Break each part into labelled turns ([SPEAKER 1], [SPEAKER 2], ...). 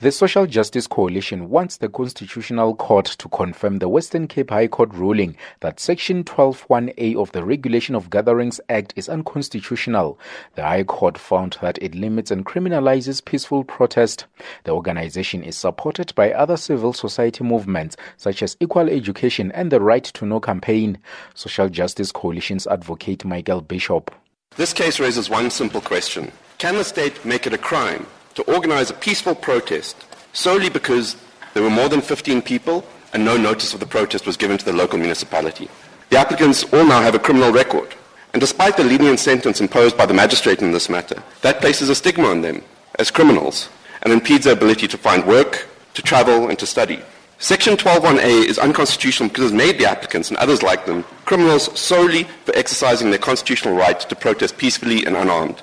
[SPEAKER 1] The Social Justice Coalition wants the Constitutional Court to confirm the Western Cape High Court ruling that Section 12.1a of the Regulation of Gatherings Act is unconstitutional. The High Court found that it limits and criminalizes peaceful protest. The organization is supported by other civil society movements such as Equal Education and the Right to Know campaign. Social Justice Coalition's advocate Michael Bishop.
[SPEAKER 2] This case raises one simple question. Can the state make it a crime to organize a peaceful protest solely because there were more than 15 people and no notice of the protest was given to the local municipality. The applicants all now have a criminal record, and despite the lenient sentence imposed by the magistrate in this matter, that places a stigma on them as criminals and impedes their ability to find work, to travel, and to study. Section 12.1a is unconstitutional because it made the applicants and others like them criminals solely for exercising their constitutional right to protest peacefully and unarmed.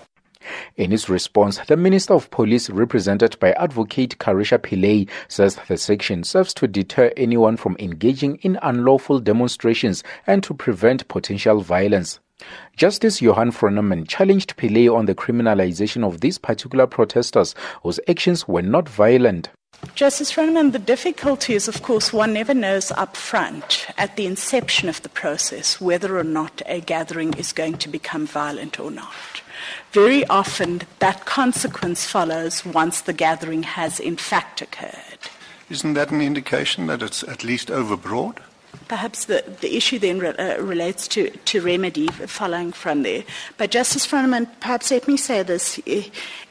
[SPEAKER 1] In his response, the Minister of Police, represented by Advocate Carisha Pillay, says the section serves to deter anyone from engaging in unlawful demonstrations and to prevent potential violence. Justice Johan Froneman challenged Pillay on the criminalization of these particular protesters whose actions were not violent.
[SPEAKER 3] Justice Froneman, the difficulty is, of course, one never knows up front at the inception of the process whether or not a gathering is going to become violent or not. Very often, that consequence follows once the gathering has in fact occurred.
[SPEAKER 4] Isn't that an indication that it's at least overbroad?
[SPEAKER 3] Perhaps the, the issue then re, uh, relates to, to remedy following from there. But Justice Froneman, perhaps let me say this.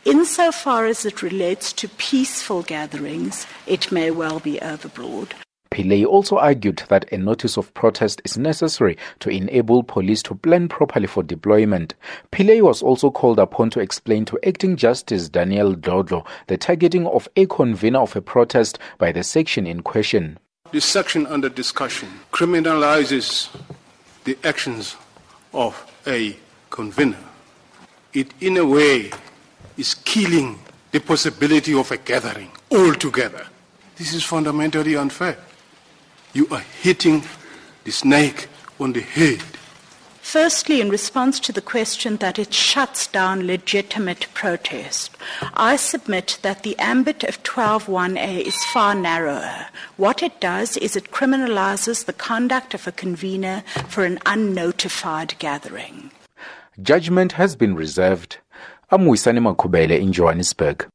[SPEAKER 3] Insofar as it relates to peaceful gatherings, it may well be overbroad.
[SPEAKER 1] Pillay also argued that a notice of protest is necessary to enable police to plan properly for deployment. Pillay was also called upon to explain to acting justice Daniel Dlodlo the targeting of a convener of a protest by the section in question.
[SPEAKER 5] This section under discussion criminalizes the actions of a convener. It, in a way, is killing the possibility of a gathering altogether. This is fundamentally unfair you are hitting the snake on the head.
[SPEAKER 3] Firstly, in response to the question that it shuts down legitimate protest, I submit that the ambit of 12.1a is far narrower. What it does is it criminalizes the conduct of a convener for an unnotified gathering.
[SPEAKER 1] Judgment has been reserved. I'm Makubele in Johannesburg.